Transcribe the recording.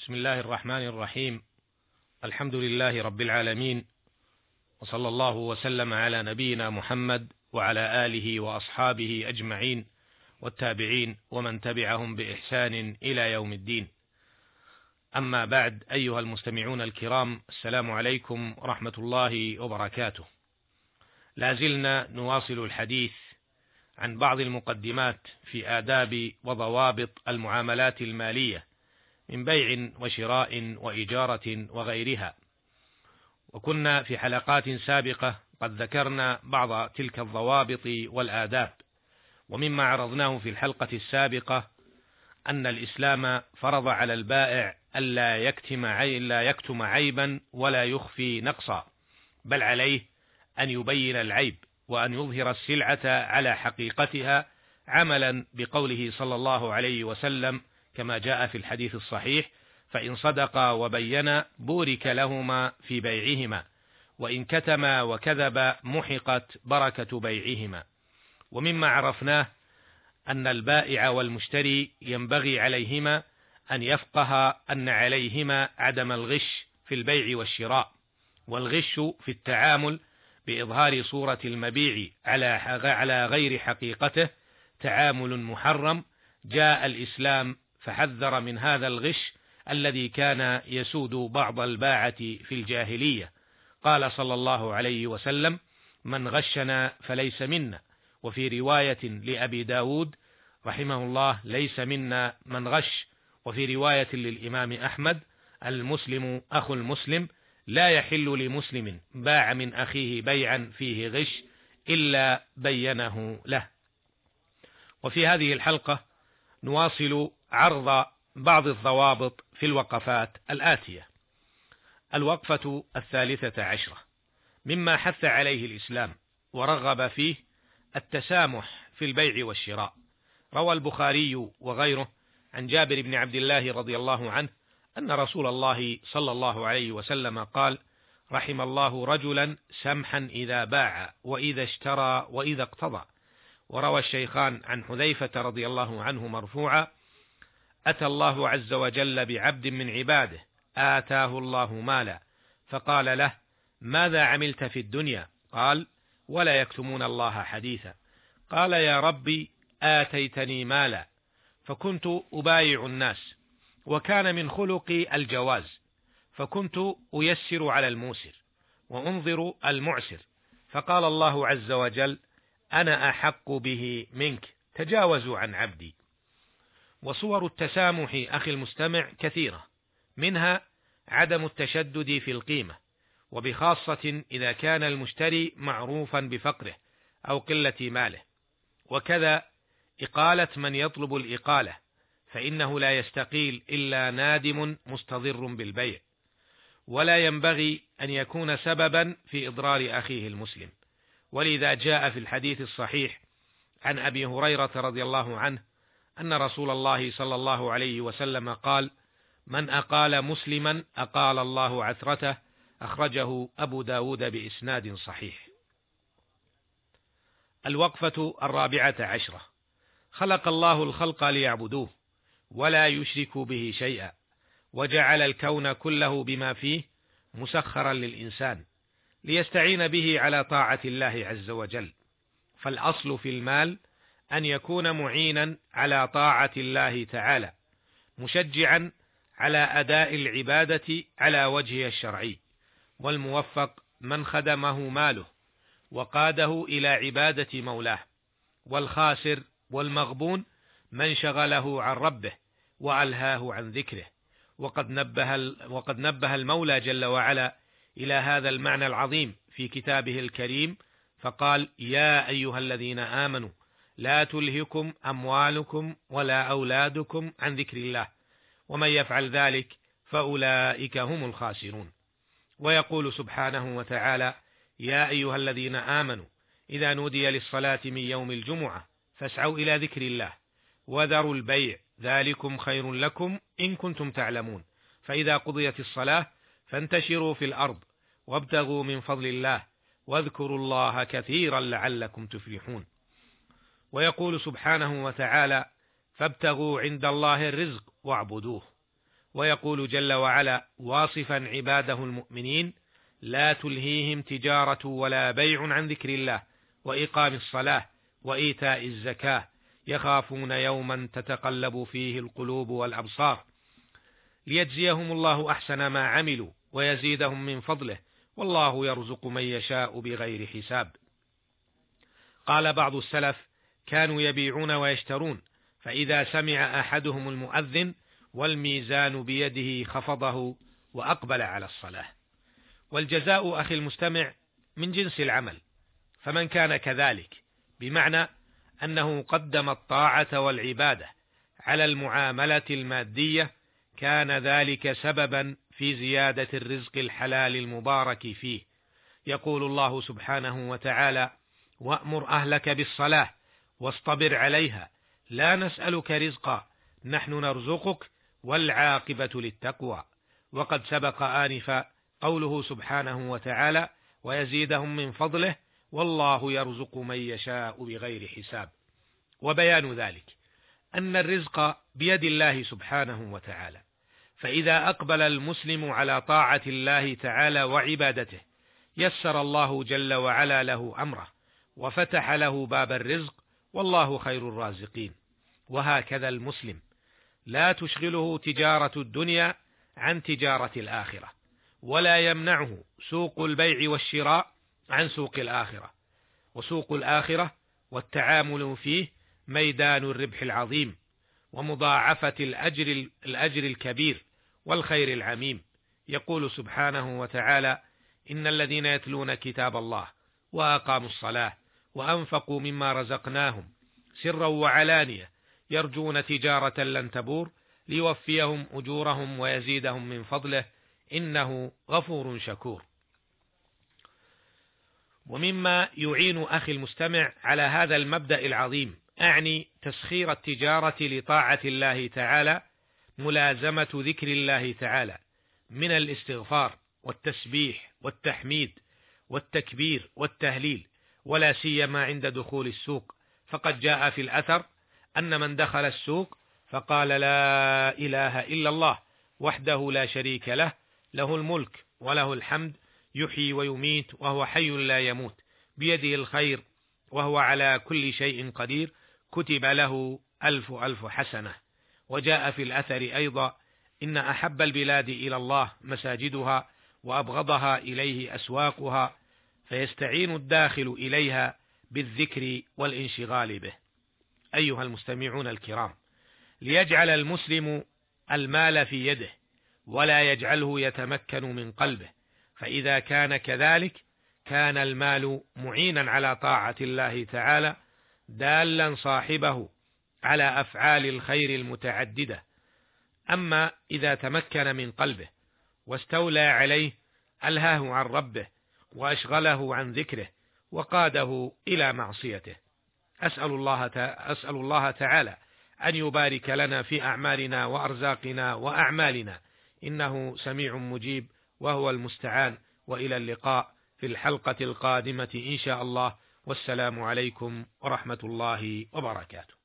بسم الله الرحمن الرحيم الحمد لله رب العالمين وصلى الله وسلم على نبينا محمد وعلى اله واصحابه اجمعين والتابعين ومن تبعهم باحسان الى يوم الدين اما بعد ايها المستمعون الكرام السلام عليكم ورحمه الله وبركاته لا زلنا نواصل الحديث عن بعض المقدمات في آداب وضوابط المعاملات المالية من بيع وشراء وإجارة وغيرها وكنا في حلقات سابقة قد ذكرنا بعض تلك الضوابط والآداب ومما عرضناه في الحلقة السابقة أن الإسلام فرض على البائع ألا يكتم لا يكتم عيبا ولا يخفي نقصا بل عليه أن يبين العيب وأن يظهر السلعة على حقيقتها عملا بقوله صلى الله عليه وسلم كما جاء في الحديث الصحيح فإن صدقا وبينا بورك لهما في بيعهما وإن كتما وكذبا محقت بركة بيعهما ومما عرفناه أن البائع والمشتري ينبغي عليهما أن يفقها أن عليهما عدم الغش في البيع والشراء والغش في التعامل بإظهار صورة المبيع على غير حقيقته تعامل محرم جاء الإسلام فحذر من هذا الغش الذي كان يسود بعض الباعة في الجاهلية قال صلى الله عليه وسلم من غشنا فليس منا وفي رواية لأبي داود رحمه الله ليس منا من غش وفي رواية للإمام أحمد المسلم أخو المسلم لا يحل لمسلم باع من أخيه بيعا فيه غش إلا بينه له وفي هذه الحلقة نواصل عرض بعض الضوابط في الوقفات الآتية الوقفة الثالثة عشرة مما حث عليه الإسلام ورغب فيه التسامح في البيع والشراء روى البخاري وغيره عن جابر بن عبد الله رضي الله عنه أن رسول الله صلى الله عليه وسلم قال: رحم الله رجلا سمحا إذا باع وإذا اشترى وإذا اقتضى وروى الشيخان عن حذيفة رضي الله عنه مرفوعا: أتى الله عز وجل بعبد من عباده آتاه الله مالا فقال له: ماذا عملت في الدنيا؟ قال: ولا يكتمون الله حديثا. قال يا ربي آتيتني مالا فكنت أبايع الناس وكان من خلقي الجواز فكنت أيسر على الموسر وأنظر المعسر فقال الله عز وجل: أنا أحق به منك تجاوزوا عن عبدي وصور التسامح أخي المستمع كثيرة منها عدم التشدد في القيمة وبخاصة إذا كان المشتري معروفا بفقره أو قلة ماله وكذا إقالة من يطلب الإقالة فإنه لا يستقيل إلا نادم مستضر بالبيع ولا ينبغي أن يكون سببا في إضرار أخيه المسلم ولذا جاء في الحديث الصحيح عن ابي هريره رضي الله عنه ان رسول الله صلى الله عليه وسلم قال من اقال مسلما اقال الله عثرته اخرجه ابو داود باسناد صحيح الوقفه الرابعه عشره خلق الله الخلق ليعبدوه ولا يشركوا به شيئا وجعل الكون كله بما فيه مسخرا للانسان ليستعين به على طاعة الله عز وجل، فالأصل في المال أن يكون معينا على طاعة الله تعالى، مشجعا على أداء العبادة على وجهها الشرعي، والموفق من خدمه ماله، وقاده إلى عبادة مولاه، والخاسر والمغبون من شغله عن ربه وألهاه عن ذكره، وقد نبه وقد نبه المولى جل وعلا إلى هذا المعنى العظيم في كتابه الكريم فقال يا أيها الذين آمنوا لا تلهكم أموالكم ولا أولادكم عن ذكر الله ومن يفعل ذلك فأولئك هم الخاسرون ويقول سبحانه وتعالى يا أيها الذين آمنوا إذا نودي للصلاة من يوم الجمعة فاسعوا إلى ذكر الله وذروا البيع ذلكم خير لكم إن كنتم تعلمون فإذا قضيت الصلاة فانتشروا في الارض وابتغوا من فضل الله واذكروا الله كثيرا لعلكم تفلحون ويقول سبحانه وتعالى فابتغوا عند الله الرزق واعبدوه ويقول جل وعلا واصفا عباده المؤمنين لا تلهيهم تجاره ولا بيع عن ذكر الله واقام الصلاه وايتاء الزكاه يخافون يوما تتقلب فيه القلوب والابصار ليجزيهم الله احسن ما عملوا ويزيدهم من فضله والله يرزق من يشاء بغير حساب قال بعض السلف كانوا يبيعون ويشترون فاذا سمع احدهم المؤذن والميزان بيده خفضه واقبل على الصلاه والجزاء اخي المستمع من جنس العمل فمن كان كذلك بمعنى انه قدم الطاعه والعباده على المعامله الماديه كان ذلك سببا في زياده الرزق الحلال المبارك فيه يقول الله سبحانه وتعالى وامر اهلك بالصلاه واصطبر عليها لا نسالك رزقا نحن نرزقك والعاقبه للتقوى وقد سبق انفا قوله سبحانه وتعالى ويزيدهم من فضله والله يرزق من يشاء بغير حساب وبيان ذلك ان الرزق بيد الله سبحانه وتعالى فإذا أقبل المسلم على طاعة الله تعالى وعبادته يسر الله جل وعلا له أمره وفتح له باب الرزق والله خير الرازقين وهكذا المسلم لا تشغله تجارة الدنيا عن تجارة الآخرة ولا يمنعه سوق البيع والشراء عن سوق الآخرة وسوق الآخرة والتعامل فيه ميدان الربح العظيم ومضاعفة الأجر الأجر الكبير والخير العميم يقول سبحانه وتعالى إن الذين يتلون كتاب الله وأقاموا الصلاة وأنفقوا مما رزقناهم سرا وعلانية يرجون تجارة لن تبور ليوفيهم أجورهم ويزيدهم من فضله إنه غفور شكور ومما يعين أخي المستمع على هذا المبدأ العظيم أعني تسخير التجارة لطاعة الله تعالى ملازمة ذكر الله تعالى من الاستغفار والتسبيح والتحميد والتكبير والتهليل ولا سيما عند دخول السوق فقد جاء في الأثر أن من دخل السوق فقال لا إله إلا الله وحده لا شريك له له الملك وله الحمد يحيي ويميت وهو حي لا يموت بيده الخير وهو على كل شيء قدير كتب له ألف ألف حسنة وجاء في الأثر أيضا إن أحب البلاد إلى الله مساجدها وأبغضها إليه أسواقها فيستعين الداخل إليها بالذكر والانشغال به. أيها المستمعون الكرام، ليجعل المسلم المال في يده، ولا يجعله يتمكن من قلبه، فإذا كان كذلك كان المال معينا على طاعة الله تعالى، دالا صاحبه على أفعال الخير المتعددة أما إذا تمكن من قلبه واستولى عليه ألهاه عن ربه وأشغله عن ذكره وقاده إلى معصيته أسأل الله أسأل الله تعالى أن يبارك لنا في أعمالنا وأرزاقنا وأعمالنا إنه سميع مجيب وهو المستعان وإلى اللقاء في الحلقة القادمة إن شاء الله والسلام عليكم ورحمة الله وبركاته